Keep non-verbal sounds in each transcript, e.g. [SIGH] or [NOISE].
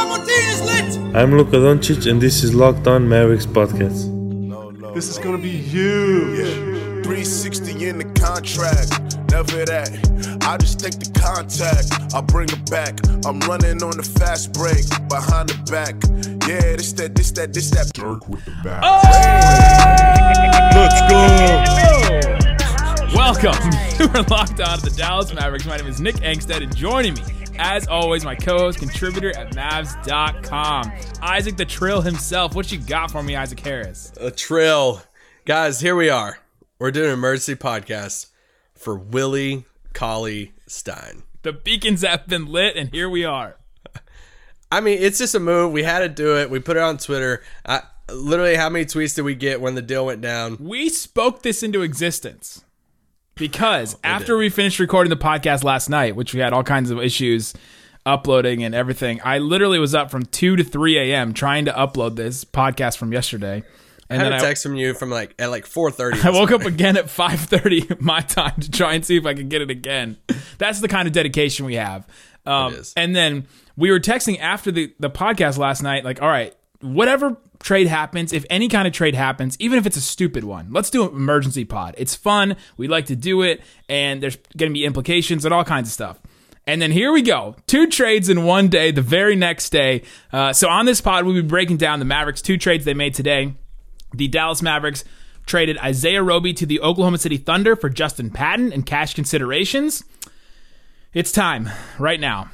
I'm Luka Doncic, and this is Locked On Mavericks podcast. This is gonna be huge. Yeah. 360 in the contract. Never that. I just take the contact. I bring it back. I'm running on the fast break. Behind the back. Yeah, this that, this that, this that. Dirk with the back. Oh! Let's go. Welcome. [LAUGHS] We're locked on to the Dallas Mavericks. My name is Nick Angstadt, and joining me, as always, my co-host, contributor at Mavs.com, Isaac the Trill himself. What you got for me, Isaac Harris? A trill. Guys, here we are. We're doing an emergency podcast for Willie Cauley Stein. The beacons have been lit, and here we are. [LAUGHS] I mean, it's just a move. We had to do it. We put it on Twitter. I, literally, how many tweets did we get when the deal went down? We spoke this into existence because after we finished recording the podcast last night, which we had all kinds of issues uploading and everything, I literally was up from 2 to 3 a.m. trying to upload this podcast from yesterday. I And had then a I, text from you from like at like 4:30. [LAUGHS] I woke up again at 5:30 [LAUGHS] my time to try and see if I could get it again. That's the kind of dedication we have. Um. And then we were texting after the the podcast last night, like, all right, whatever trade happens, if any kind of trade happens, even if it's a stupid one, let's do an emergency pod. It's fun. We like to do it, and there's going to be implications and all kinds of stuff. And then here we go. Two trades in one day, the very next day. Uh, so on this pod, we'll be breaking down the Mavericks' two trades they made today. The Dallas Mavericks traded Isaiah Roby to the Oklahoma City Thunder for Justin Patton and cash considerations. It's time right now.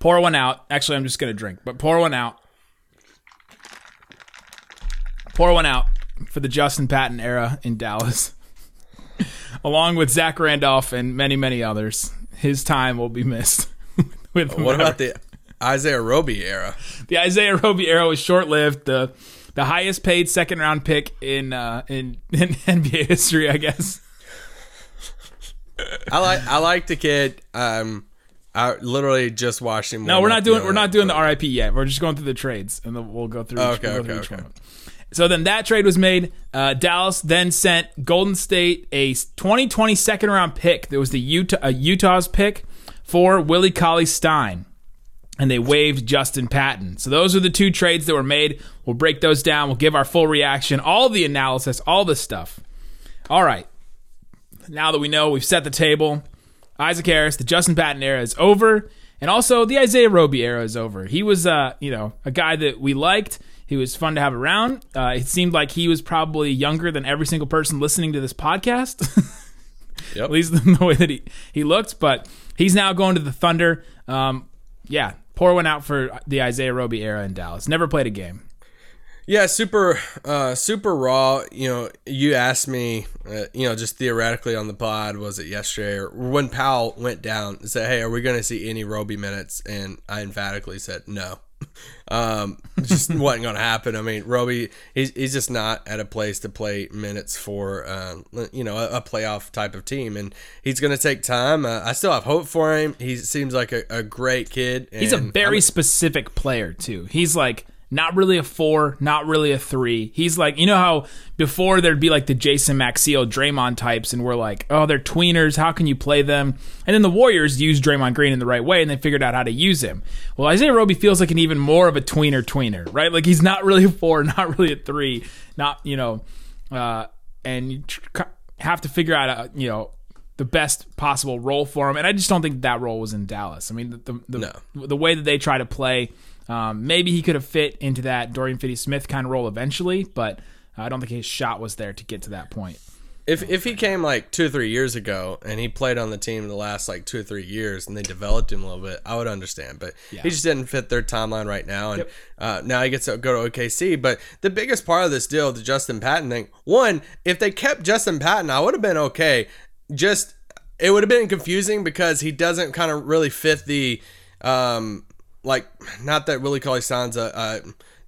Pour one out. Actually, I'm just going to drink, but pour one out. Pour one out for the Justin Patton era in Dallas. [LAUGHS] Along with Zach Randolph and many, many others. His time will be missed. [LAUGHS] with what about the Isaiah Roby era? The Isaiah Roby era was short lived. The the highest paid second round pick in uh, in, [LAUGHS] in NBA history, I guess. I like I like the kid. Um, I literally just watched him. No, we're not doing we're not doing the RIP yet. We're just going through the trades, and then we'll go through. Each, Okay, we'll go through okay, each okay. one. So then that trade was made. Uh, Dallas then sent Golden State a 2020 second round pick. That was the Utah uh, Utah's pick for Willie Cauley Stein. and they waived Justin Patton. So those are the two trades that were made. We'll break those down. We'll give our full reaction, all the analysis, all the stuff. All right. Now that we know, we've set the table. Isaac Harris, the Justin Patton era is over, and also the Isaiah Roby era is over. He was, uh, you know, a guy that we liked. He was fun to have around. Uh, it seemed like he was probably younger than every single person listening to this podcast. [LAUGHS] Yep. At least [LAUGHS] the way that he, he looked. But he's now going to the Thunder. Um, yeah, pour one out for the Isaiah Roby era in Dallas. Never played a game. Yeah, super, uh, super raw. You know, you asked me, uh, you know, just theoretically on the pod, was it yesterday or when Powell went down? and Said, "Hey, are we going to see any Roby minutes?" And I emphatically said, "No." [LAUGHS] Um, just [LAUGHS] wasn't going to happen. I mean, Roby, he's, he's just not at a place to play minutes for, uh, you know, a, a playoff type of team, and he's going to take time. Uh, I still have hope for him. He seems like a, a great kid. He's a very I'm- specific player too. He's like not really a four, not really a three. He's like you know how before there'd be like the Jason Maxiell, Draymond types, and we're like, oh, they're tweeners. How can you play them? And then the Warriors used Draymond Green in the right way, and they figured out how to use him. Well, Isaiah Roby feels like an even more of a tweener, tweener, right? Like he's not really a four, [LAUGHS] not really a three, not you know, uh, and you tr- have to figure out a, you know the best possible role for him. And I just don't think that role was in Dallas. I mean, the the, the, the way that they try to play, um, maybe he could have fit into that Dorian Finney-Smith kind of role eventually, but I don't think his shot was there to get to that point. If if he came like two or three years ago and he played on the team the last like two or three years and they developed him a little bit, I would understand. But he just didn't fit their timeline right now, and uh, now he gets to go to OKC. But the biggest part of this deal, the Justin Patton thing, one, if they kept Justin Patton, I would have been okay. Just it would have been confusing because he doesn't kind of really fit the um like not that Willie Cauley Stein's a. Uh,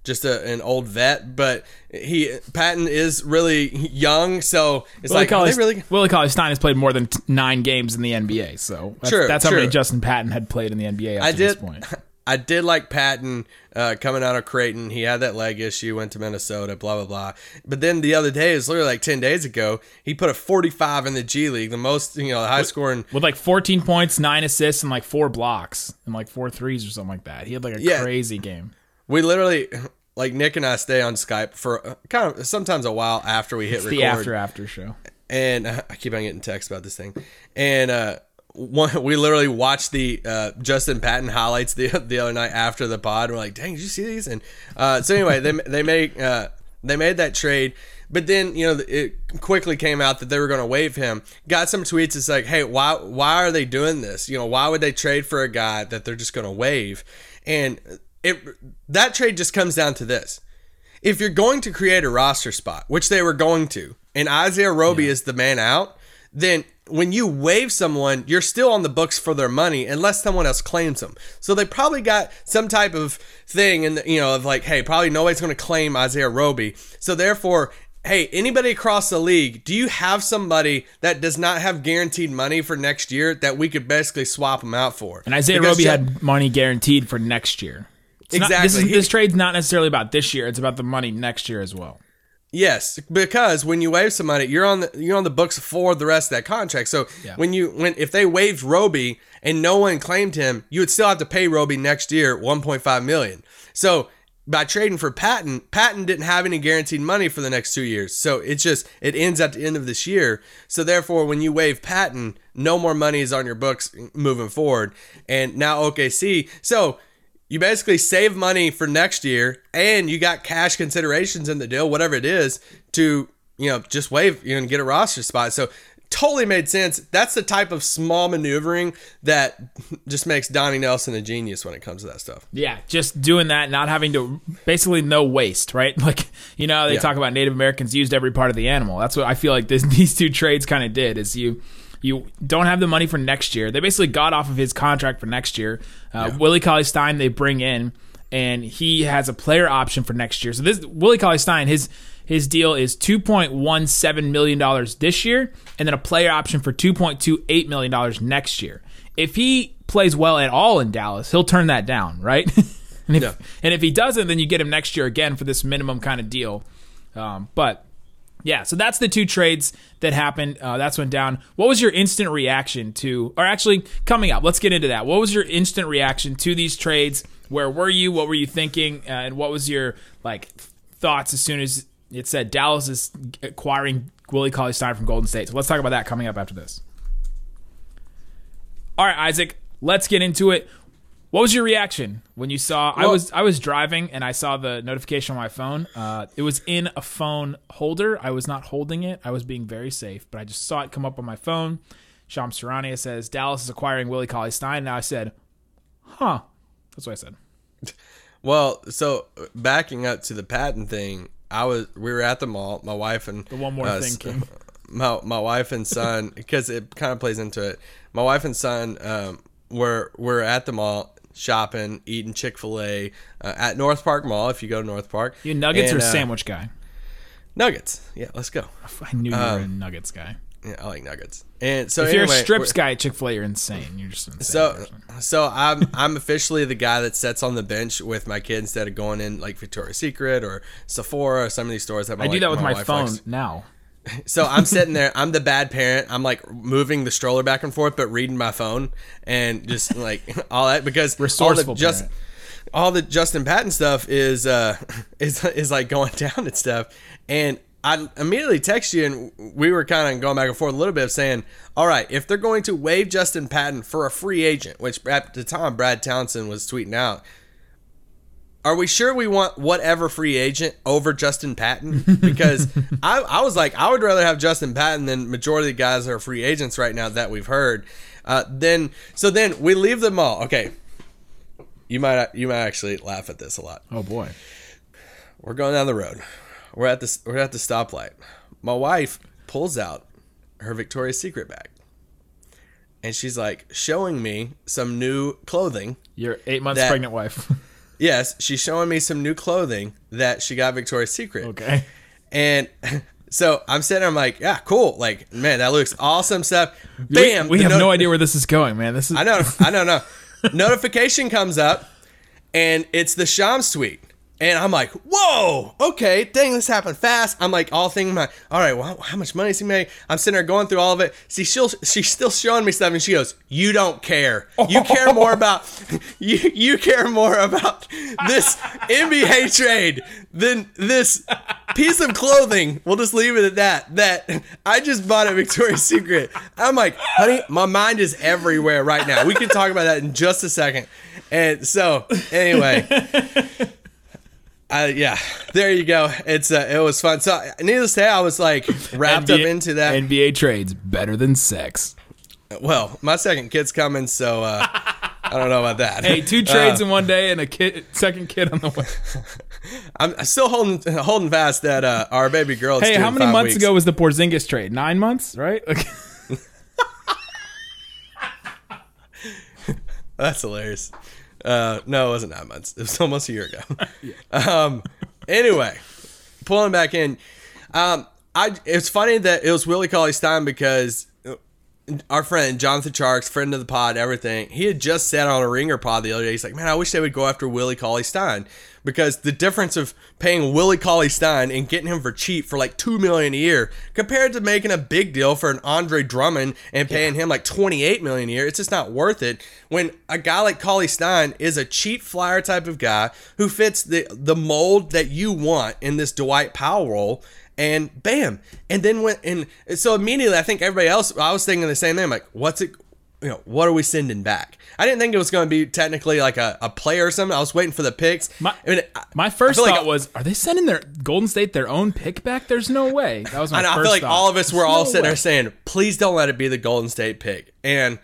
just a, an old vet, but he Patton is really young, so it's Willie like Cauley, really Willie Cauley Stein has played more than t- nine games in the NBA, so that's, True, that's how many. Justin Patton had played in the NBA up I to this did. [LAUGHS] I did like Patton uh, coming out of Creighton. He had that leg issue, went to Minnesota, blah blah blah. But then the other day, it was literally like ten days ago, he put a 45 in the G League, the most you know, high scoring. with like 14 points, nine assists, and like four blocks, and like four threes or something like that. He had like a Yeah. crazy game. We literally, like Nick and I, stay on Skype for uh, kind of sometimes a while after we hit It's record. the after after show. and uh, I keep on getting texts about this thing. And uh, one, we literally watched the uh, Justin Patton highlights the the other night after the pod. We're like, "Dang, did you see these?" And uh, so anyway, they they made uh, they made that trade. But then you know it quickly came out that they were going to waive him. Got some tweets. It's like, hey, why why are they doing this? You know, why would they trade for a guy that they're just going to waive? And it that trade just comes down to this: if you're going to create a roster spot, which they were going to, and Isaiah Roby is the man out, then when you waive someone, you're still on the books for their money unless someone else claims them. So they probably got some type of thing, and you know, of like, hey, probably nobody's going to claim Isaiah Roby. So therefore. Hey, anybody across the league, do you have somebody that does not have guaranteed money for next year that we could basically swap them out for? And Isaiah Because Roby had money guaranteed for next year. It's not- this, Exactly. is, this trade's not necessarily about this year. It's about the money next year as well. Yes, because when you waive somebody, you're on the you're on the books for the rest of that contract. So Yeah. when you when if they waived Roby and no one claimed him, you would still have to pay Roby next year 1.5 million. So by trading for Patton, Patton didn't have any guaranteed money for the next two years. So it's just it ends at the end of this year. So therefore, when you waive Patton, no more money is on your books moving forward. And now OKC, so you basically save money for next year and you got cash considerations in the deal whatever it is to you know just waive you know and get a roster spot so totally made sense that's the type of small maneuvering that [LAUGHS] just makes donnie nelson a genius when it comes to that stuff Yeah, just doing that, not having to basically no waste, right? [LAUGHS] Like you know they Yeah. talk about Native Americans used every part of the animal. That's what I feel like this, [LAUGHS] these two trades kind of did. Is you you don't have the money for next year. They basically got off of his contract for next year. Uh, Willie Cauley Stein they bring in, and he has a player option for next year. So this Willie Cauley Stein his his deal is two point one seven million dollars this year, and then a player option for two point two eight million dollars next year. If he plays well at all in Dallas, he'll turn that down, right? [LAUGHS] and if Yeah. and if he doesn't, then you get him next year again for this minimum kind of deal. Um, but yeah, so that's the two trades that happened. Uh, that's went down. What was your instant reaction to, or actually coming up? Let's get into that. What was your instant reaction to these trades? Where were you? What were you thinking? Uh, and what was your like thoughts as soon as it said Dallas is acquiring Willie Cauley Stein from Golden State? So let's talk about that coming up after this. All right, Isaac, let's get into it. What was your reaction when you saw? I was I was driving and I saw the notification on my phone. Uh, it was in a phone holder. I was not holding it. I was being very safe, but I just saw it come up on my phone. Shams Charania says Dallas is acquiring Willie Cauley Stein. Now I said, "Huh." That's what I said. [LAUGHS] well so backing up to the Patton thing i was we were at the mall my wife and The one more uh, thing came. [LAUGHS] my my wife and son because it kind of plays into it. My wife and son um, were were at the mall shopping, eating Chick Fil A uh, at North Park Mall. If you go to North Park, You nuggets And, or uh, sandwich guy? Nuggets. Yeah, let's go. I knew you were a nuggets guy. Yeah, I like nuggets. And so If you're a strips guy at Chick Fil A, you're insane. You're just insane. So, person. so I'm I'm officially the guy that sits on the bench with my kid instead of going in like Victoria's Secret or Sephora or some of these stores that my I do that with my phone likes. now. [LAUGHS] So I'm sitting there. I'm the bad parent. I'm like moving the stroller back and forth, but reading my phone and just like [LAUGHS] all that because Resourceful all the just parent. all the Justin Patton stuff is uh [LAUGHS] is is like going down and stuff. And I immediately text you, and we were kind of going back and forth a little bit of saying, all right, if they're going to waive Justin Patton for a free agent, which at the time Brad Townsend was tweeting out. Are we sure we want whatever free agent over Justin Patton? Because [LAUGHS] I, I was like, I would rather have Justin Patton than majority of the guys that are free agents right now that we've heard. Uh, then so then we leave them all. Okay, you might you might actually laugh at this a lot. Oh boy. We're going down the road. We're at the we're at the stoplight. My wife pulls out her Victoria's Secret bag, and she's like showing me some new clothing. Your eight months pregnant wife. [LAUGHS] Yes, she's showing me some new clothing that she got Victoria's Secret. okay. And [LAUGHS] so I'm sitting there, I'm like, yeah, cool. Like, man, that looks awesome stuff. Bam. We, we have no- no idea where this is going, man. This is I know, I don't know, no. [LAUGHS] Notification comes up. and it's the Shams tweet. And I'm like, whoa, okay, dang, this happened fast. I'm like, all thinking, my, all right, well, how much money is he make? I'm sitting there going through all of it. See, she'll, she's still showing me stuff, and she goes, you don't care. You care more [LAUGHS] about, you, you care more about this NBA trade than this piece of clothing. We'll just leave it at that. That I just bought at Victoria's Secret. I'm like, honey, my mind is everywhere right now. We can talk about that in just a second. And so, anyway. [LAUGHS] Uh, yeah, there you go. It's uh, it was fun. So, needless to say, I was like wrapped up into that. NBA trades better than sex. well, my second kid's coming, so uh, I don't know about that. Hey, two trades in one day and a kid, second kid on the way. [LAUGHS] I'm still holding holding fast that uh, our baby girl. Hey, how many months weeks. ago was the Porzingis trade? Nine months, right? [LAUGHS] [LAUGHS] That's hilarious. Uh, no, it wasn't nine months. It was [LAUGHS] almost a year ago. [LAUGHS] um, anyway, pulling back in. Um, I it's funny that it was Willie Cauley Stein because our friend Jonathan Tjarks, friend of the pod, everything. He had just said on a Ringer pod the other day. He's like, "Man, I wish they would go after Willie Cauley Stein because the difference of paying Willie Cauley Stein and getting him for cheap for like two million a year compared to making a big deal for an Andre Drummond and paying him like twenty eight million a year, it's just not worth it. When a guy like Cauley Stein is a cheap flyer type of guy who fits the the mold that you want in this Dwight Powell role and bam and then went and so immediately i think everybody else i was thinking the same thing like what's it you know what are we sending back i didn't think it was going to be technically like a, a player or something i was waiting for the picks My, I mean, I- my first thought like- was, are they sending their Golden State their own pick back? There's no way. That was my I, know, I feel like thought. all of us were There's all no sitting there saying please don't let it be the golden state pick and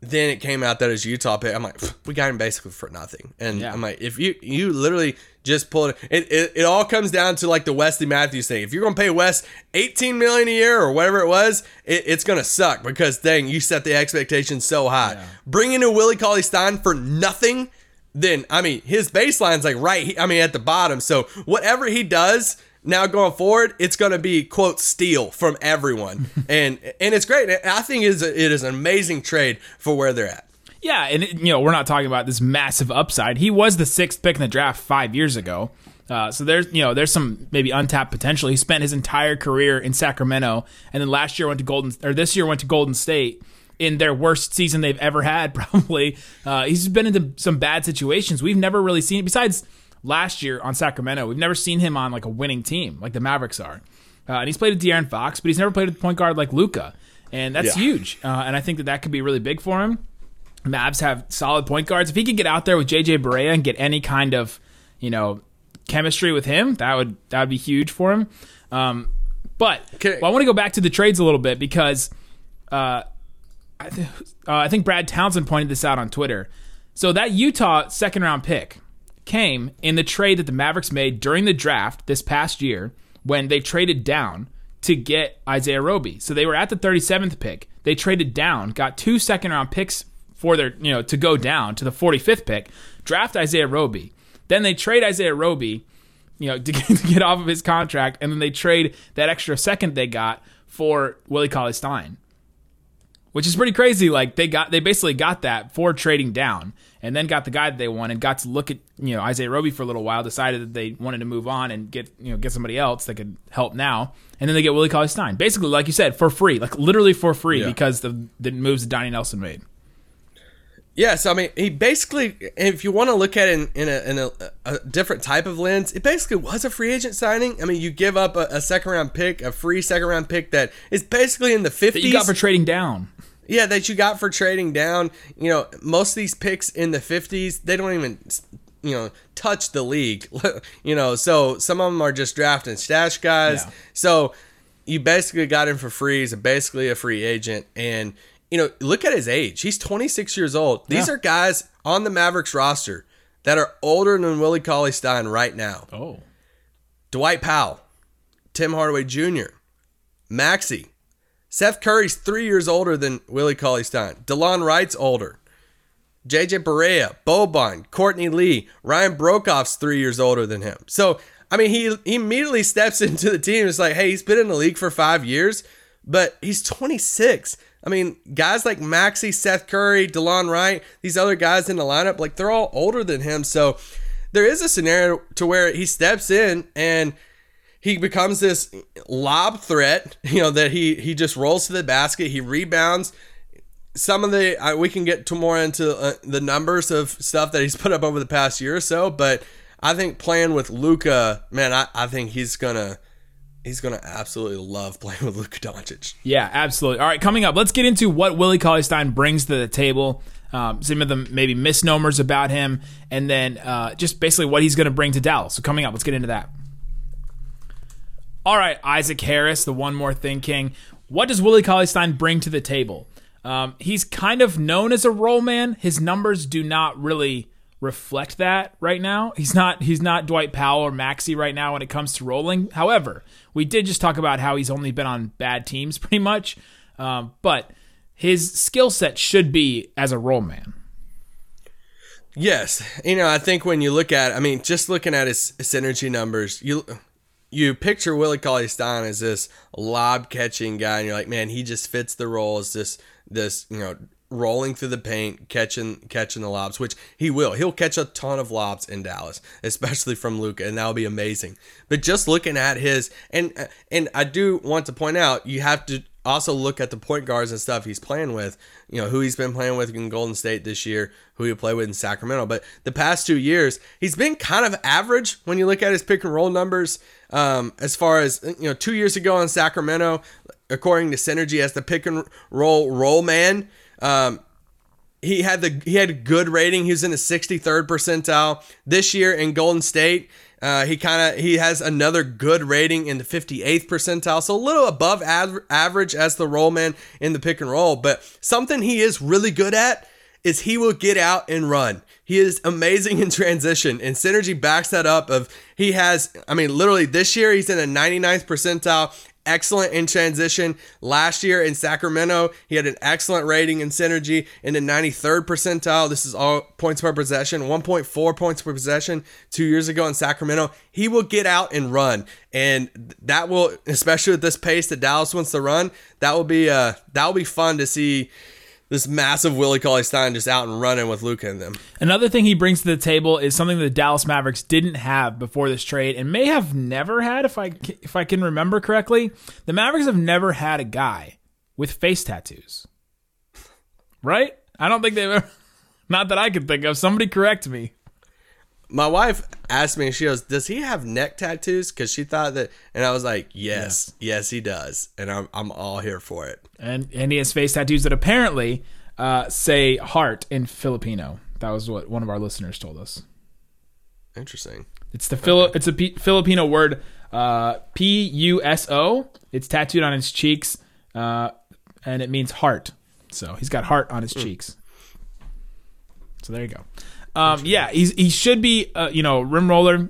then it came out that it was Utah pick. I'm like, we got him basically for nothing. And Yeah. I'm like, if you you literally just pull it, it, it, all comes down to like the Wesley Matthews thing. If you're gonna pay Wes 18 million a year or whatever it was, it, it's gonna suck because dang, you set the expectations so high. Bringing in Willie Cauley Stein for nothing, then I mean his baseline's like right. I mean at the bottom. So whatever he does. Now going forward, it's going to be quote steal from everyone, [LAUGHS] and and it's great. I think it is a, it is an amazing trade for where they're at. Yeah, and it- you know we're not talking about this massive upside. He was the sixth pick in the draft five years ago, uh, so there's you know there's some maybe untapped potential. He spent his entire career in Sacramento, and then last year went to Golden or this year went to Golden State in their worst season they've ever had. [LAUGHS] Probably uh, he's been into some bad situations. We've never really seen it besides last year on Sacramento. We've never seen him on like a winning team like the Mavericks are. Uh, and he's played with De'Aaron Fox, but he's never played with a point guard like Luka, and that's Yeah. huge. Uh, and I think that that could be really big for him. Mavs have solid point guards. If he could get out there with JJ Barea and get any kind of, you know, chemistry with him, that would that would be huge for him. Um, but Okay. well, I want to go back to the trades a little bit because uh, I, th- uh, I think Brad Townsend pointed this out on Twitter. So that Utah second round pick came in the trade that the Mavericks made during the draft this past year when they traded down to get Isaiah Roby. So they were at the 37th pick. They traded down, got two second round picks for their, you know, to go down to the 45th pick, draft Isaiah Roby. Then they trade Isaiah Roby, you know, [LAUGHS] to get, to get off of his contract, and then they trade that extra second they got for Willie Cauley Stein which is pretty crazy. Like they got, they basically got that for trading down, and then got the guy that they wanted. Got to look at you know Isaiah Roby for a little while. Decided that they wanted to move on and get you know get somebody else that could help now, and then they get Willie Cauley Stein, basically like you said, for free, like literally for free Yeah. because the the moves that Donnie Nelson made. Yes, I mean he basically, if you want to look at it in, in, a, in a, a different type of lens, it basically was a free agent signing. I mean, you give up a, a second round pick, a free second round pick that is basically in the fifties. you got for trading down. Yeah, that you got for trading down. You know, most of these picks in the 50s, they don't even, you know, touch the league. [LAUGHS] you know, so some of them are just drafting stash guys. Yeah. So you basically got him for free. He's basically a free agent. And, you know, look at his age. He's 26 years old. These Yeah. are guys on the Mavericks roster that are older than Willie Cauley Stein right now. Oh, Dwight Powell, Tim Hardaway Jr., Maxi. Seth Curry's three years older than Willie Cauley Stein. DeLon Wright's older. JJ Barea, Boban, Courtney Lee, Ryan Broekhoff's three years older than him. So, I mean, he, he immediately steps [LAUGHS] into the team. It's like, hey, he's been in the league for five years, but he's 26. I mean, guys like Maxi, Seth Curry, DeLon Wright, these other guys in the lineup, like they're all older than him. So there is a scenario to where he steps in and he becomes this lob threat, [LAUGHS] you know, that he he just rolls to the basket, he rebounds. Some of the uh, we can get to more into uh, the numbers of stuff that he's [LAUGHS] put up over the past year or so, but I think playing with Luka, man, I, I think he's gonna he's gonna absolutely love [LAUGHS] playing with Luka Doncic. Yeah, absolutely. All right, coming up, let's get into what Willie Cauley Stein brings to the table. Um, some of the maybe misnomers about him, and then uh, just basically what he's going to bring to Dallas. So coming up, let's get into that. All right, Isaac Harris, the one more thing king. What does Willie Cauley Stein bring to the table? Um, he's kind of known as a roll man. His numbers do not really reflect that right now. He's not he's not Dwight Powell or Maxi right now when it comes to rolling. However, we did just talk about how he's only been on bad teams [LAUGHS] pretty much, um, but his skill set should be as a roll man. Yes, you know I think when you look at, I mean, just looking at his synergy numbers, you you picture Willie Cauley Stein as this lob catching guy, and you're like, man, he just fits the role as this this you know rolling through the paint, catching catching the lobs, which he will. He'll catch a ton of lobs in Dallas, [LAUGHS] especially from Luka, and that'll be amazing. But just looking at his and uh, and I do want to point out, you have to also look at the point guards and stuff he's playing with. You know who he's been playing with in Golden State this year, who he played with in Sacramento. But the past two years, he's been kind of average when you look at his pick and roll numbers. Um, as far as you know, two years ago in Sacramento, according to Synergy, as the pick and roll roll man, um, he had the he had a good rating. He was in the 63rd percentile this year in Golden State. Uh, he kind of he has another good rating in the 58th percentile, so a little above av- average as the roll man in the pick and roll. But something he is really good at is he will get out and run. He is amazing in transition, and Synergy backs that up. Of he has, I mean, literally this year he's in the 99th percentile excellent in transition. Last year in Sacramento, he had an excellent rating in synergy in the 93rd percentile. This is all points per possession, 1.4 points per possession two years ago in Sacramento. He will get out and run, and that will, especially with this pace that Dallas wants to run, that will be uh that will be fun to see this massive Willie Cauley Stein just out and running with Luka in them. Another thing he brings to the table is something the Dallas Mavericks didn't have before this trade, and may have never had, if I if I can remember correctly. The Mavericks have never had a guy with face tattoos, right? I don't think they've ever. [LAUGHS] Not that I can think of. Somebody correct me. My wife asked me, she goes, "Does he have neck tattoos?" Because she thought that, and I was like, "Yes, yes, he does," and I'm I'm all here for it. And and he has face tattoos that apparently uh, say heart in Filipino. That was what one of our listeners told us. Interesting. It's the Phil. It's a P- Filipino word, uh, P U S O. It's tattooed on his cheeks, uh, and it means heart. So he's got heart on his cheeks. So there you go. Um, yeah, he's he should be, uh, you know, rim roller.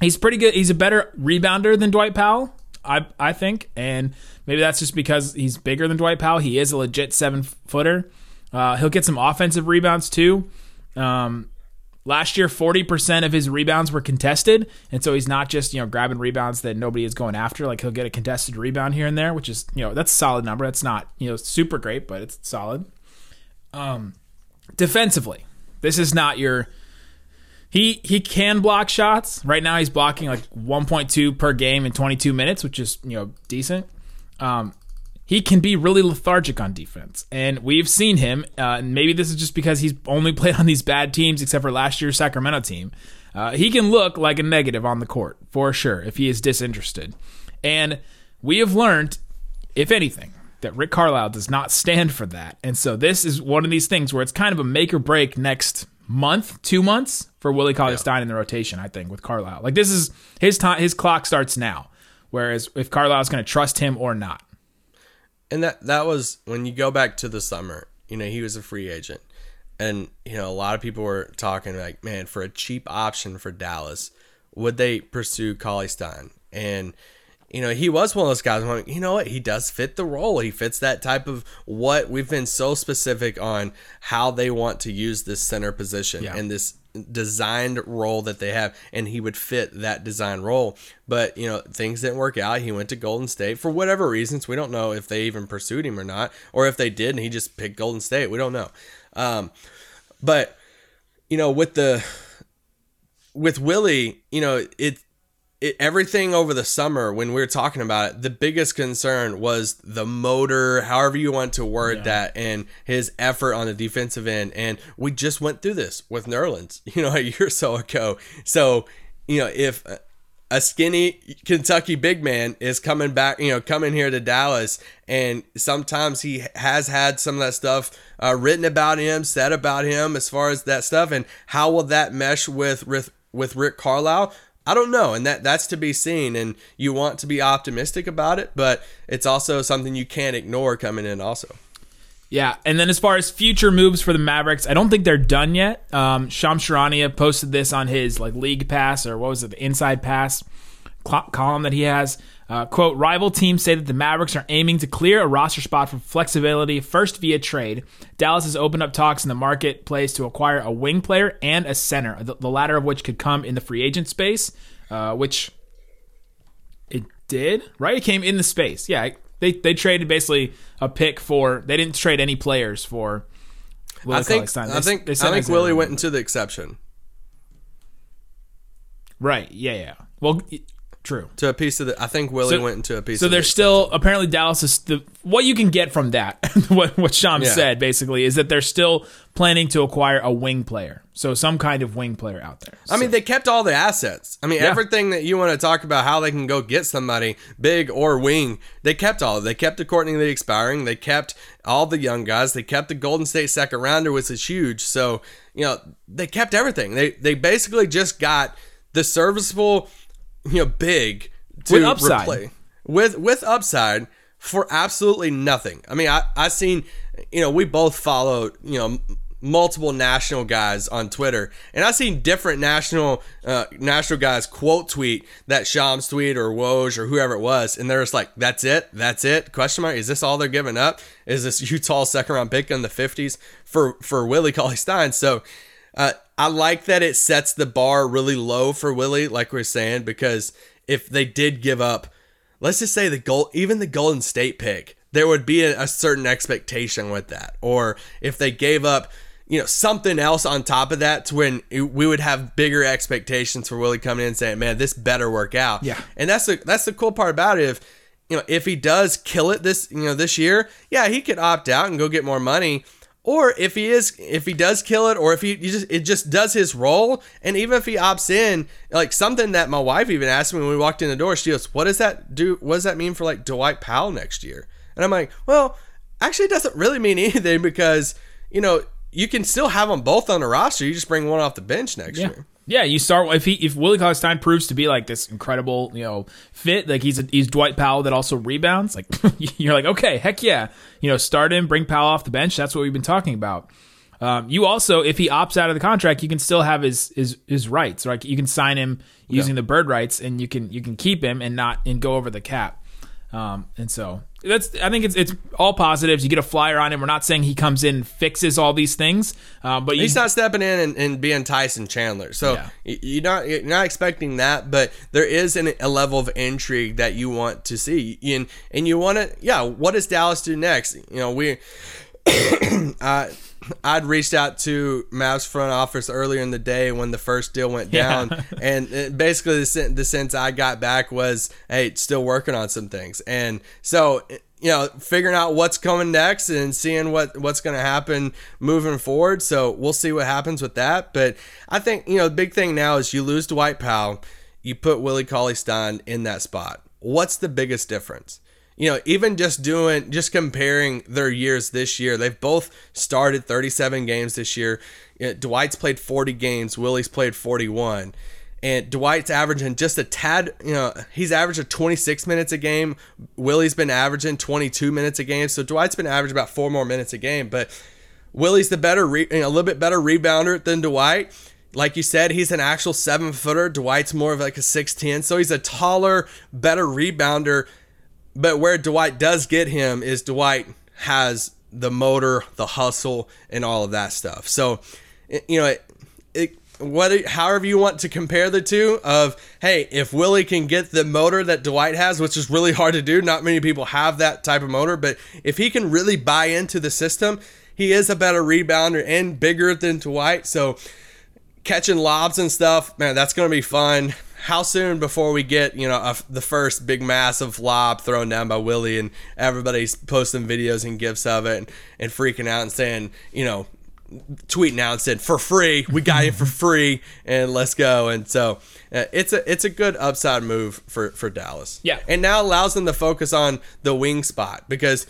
He's pretty good. He's a better rebounder than Dwight Powell, I I think, and maybe that's just because he's bigger than Dwight Powell. He is a legit seven footer. Uh, he'll get some offensive rebounds too. Um, last year, forty percent of his rebounds were contested, and so he's not just you know grabbing rebounds that nobody is going after. Like he'll get a contested rebound here and there, which is you know that's a solid number. That's not you know super great, but it's solid. Um, defensively, this is not your. He he can block shots. Right now, he's blocking like 1.2 per game in 22 minutes, which is you know decent. Um, he can be really lethargic on defense, and we've seen him. Uh, and maybe this is just because he's only [LAUGHS] played on these bad teams, except for last year's Sacramento team. Uh, he can look like a negative on the court for sure if he is disinterested. And we have learned, if anything, that Rick Carlisle does not stand for that. And so this is one of these things where it's kind of a make or break next month, two months for Willie Cauley Stein in the rotation. I think with Carlisle, like this is his time. His clock starts now. Whereas if Carlisle's going to trust him or not. And that that was when you go back to the summer. You know, he was a free agent, and you know a lot of people were talking like, man, for a cheap option for Dallas, would they pursue Cauley Stein? And you know, he was one of those guys. I'm like, you know what? He does fit the role. He fits that type of what we've been so specific on how they want to use this center position Yeah. and this designed role that they have, and he would fit that design role. But you know, things didn't work out. He went to Golden State for whatever reasons. We don't know if they even pursued him or not, or if they did and he just picked Golden State. We don't know. Um, but you know, with the with Willie, you know, it it, everything over the summer when we were talking about it, the biggest concern was the motor, however you want to word yeah. that, and his effort on the defensive end. And we just went through this with Nerlens, [LAUGHS] you know, a year or so ago. So, you know, if a skinny Kentucky big man is coming back, you know, coming here to Dallas, and sometimes he has had some of that stuff uh, written about him, said about him, as far as that stuff, and how will that mesh with with with Rick Carlisle? I don't know, and that that's to be seen. And you want to be optimistic about it, but it's also something you can't ignore coming in. Also, yeah. And then as far as future moves for the Mavericks, I don't think they're done yet. Um, Shams Charania posted this on his like league pass or what was it, the inside pass column that he has. Uh, quote, rival teams say that the Mavericks are aiming to clear a roster spot for flexibility first via trade. Dallas has opened up talks in the marketplace to acquire a wing player and a center, the, the latter of which could come in the free agent space, uh, which it did, right? It came in the space. Yeah, they, they traded basically a pick for, they didn't trade any players for Willie I think, they, I think, I think Willie went into the exception. Right. Yeah, yeah. Well, True. To a piece of the, I think Willie so, went into a piece. So there's still apparently Dallas is the what you can get from that. [LAUGHS] what what Sham yeah. said basically is that they're still planning to acquire a wing player. So some kind of wing player out there. I mean, they kept all the assets. I mean, yeah. everything that you want to talk about how they can go get somebody big or wing, they kept all. They kept the Courtney Lee expiring. They kept all the young guys. They kept the Golden State second rounder, which is huge. So you know they kept everything. They they basically just got the serviceable you know big to with upside replay, with with upside for absolutely nothing. I mean, I I seen you know we both follow you know multiple national guys on Twitter, and I seen different national uh, national guys quote tweet that Shams tweet or Woj or whoever it was, and they're just like, "That's it, that's it?" Question mark. Is this all they're giving up? Is this [LAUGHS] Utah second round pick in the fifties for for Willie Cauley Stein? So uh, I like that it sets the bar really low for Willie, like we are saying, because if they did give up, let's just say the goal, even the Golden State pick, there would be a, a certain expectation with that. Or if they gave up, you know, something else on top of that to when we would have bigger expectations for Willie coming in and saying, "Man, this better work out." Yeah, and that's the that's the cool part about it. If you know, if he does kill it this you know this year, yeah, he could opt out and go get more money or if he is if he does kill it or if he, he, just it just does his role. And even if he opts in like something that my wife even asked me when we walked in the door she goes what does that do what does that mean for like dwight powell next year? And i'm like well actually it doesn't really mean [LAUGHS] anything because you know you can still have them both on the roster you just bring one off the bench next yeah. year yeah, you start if he if Willie Cauley Stein proves to be like this incredible you know fit like he's a, he's Dwight Powell that also rebounds like [LAUGHS] you're like okay heck yeah you know start him bring Powell off the bench that's what we've been talking about. Um, you also if he opts out of the contract you can still have his his his rights right you can sign him using yeah. the bird rights and you can you can keep him and not and go over the cap. Um, and so that's I think it's it's all positives. You get a flyer on him. We're not saying he comes in fixes all these things, uh, but he's not stepping in and, and being Tyson Chandler. So yeah. you're not you're not expecting that, but there is an, a level of intrigue that you want to see, and and you want to yeah. What does Dallas do next? You know we. [COUGHS] uh, [LAUGHS] I'd reached out to Mavs front office earlier in the day when the first deal went down, yeah. and basically the, the sense I got back was, "Hey, still working on some things," and so you know, figuring out what's coming next and seeing what what's going to happen moving forward. So we'll see what happens with that. But I think you know, the big thing now is you lose Dwight Powell, you put Willie Cauley Stein in that spot. What's the biggest difference? You know, even just doing, just comparing their years this year, they've both started 37 games this year. Dwight's played 40 games, Willie's played 41. And Dwight's averaging just a tad, you know, he's averaging 26 minutes a game. Willie's been averaging 22 minutes a game. So Dwight's been averaging about four more minutes a game. But Willie's the better, re- a little bit better rebounder than Dwight. Like you said, he's an actual seven footer. Dwight's more of like a 6'10. So he's a taller, better rebounder but where Dwight does get him is Dwight has the motor, the hustle, and all of that stuff. So, you know, it, it what however you want to compare the two of hey if willie can get the motor that dwight has which is really [LAUGHS] hard to do not many people have that type of motor but if he can really buy into the system he is a better rebounder and bigger than dwight so catching lobs and stuff man that's going to be fun how soon before we get you know a, the first big massive lob thrown down by willie and everybody's posting videos and gifs of it and, and freaking out and saying you know tweeting out and said for free. We got it for free and let's go. And so uh, it's a it's a good upside move for for Dallas. Yeah. and now allows them to focus on the wing spot because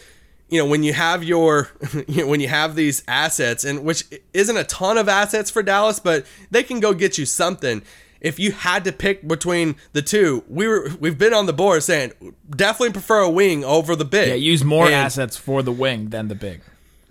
you know when you have your [LAUGHS] you know, when you have these assets and which isn't a ton of assets for Dallas but they can go get you something if you had to pick between the two we were we've been on the board saying definitely prefer a wing over the big Yeah, use more And- assets for the wing than the big.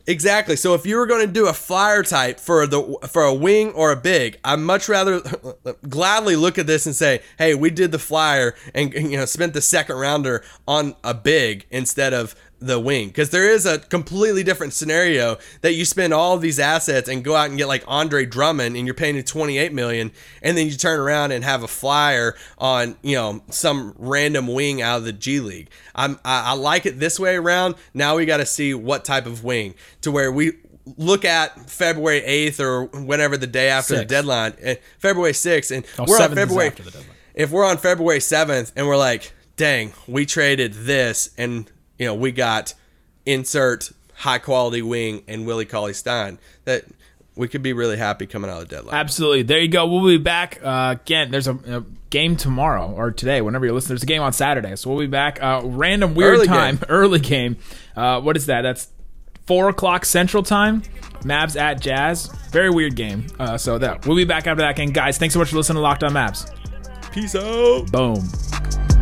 Exactly. So if you were going to do a flyer type for the for a wing or a big, I'd much rather [LAUGHS] gladly look at this and say, "Hey, we did the flyer and you know spent the second rounder on a big instead of the wing." Because there is a completely different scenario that you spend all of these assets and go out and get like Andre Drummond and you're paying him 28 million, and then you turn around and have a flyer on you know some random wing out of the G League. I'm I, I like it this way around. Now we got to see what type of wing to where we look at February 8th or whenever the day after the deadline, eh, February 6th, and Oh, we're on February. after the deadline. If we're on February 7th and we're like, dang, we traded this and you know we got insert high quality wing and Willie Cauley Stein, that we could be really happy coming out of the deadline. Absolutely. There you go. We'll be back uh, again. There's a, a game tomorrow or today, whenever you're listening. There's a game on Saturday, so we'll be back. Uh, random weird Early time, game. [LAUGHS] early game. Uh, what is that? That's four o'clock Central Time. Mavs at Jazz. Very weird game. Uh, so that we'll be back after that game, guys. Thanks so much for listening to Locked On Mavs. Peace out. Boom.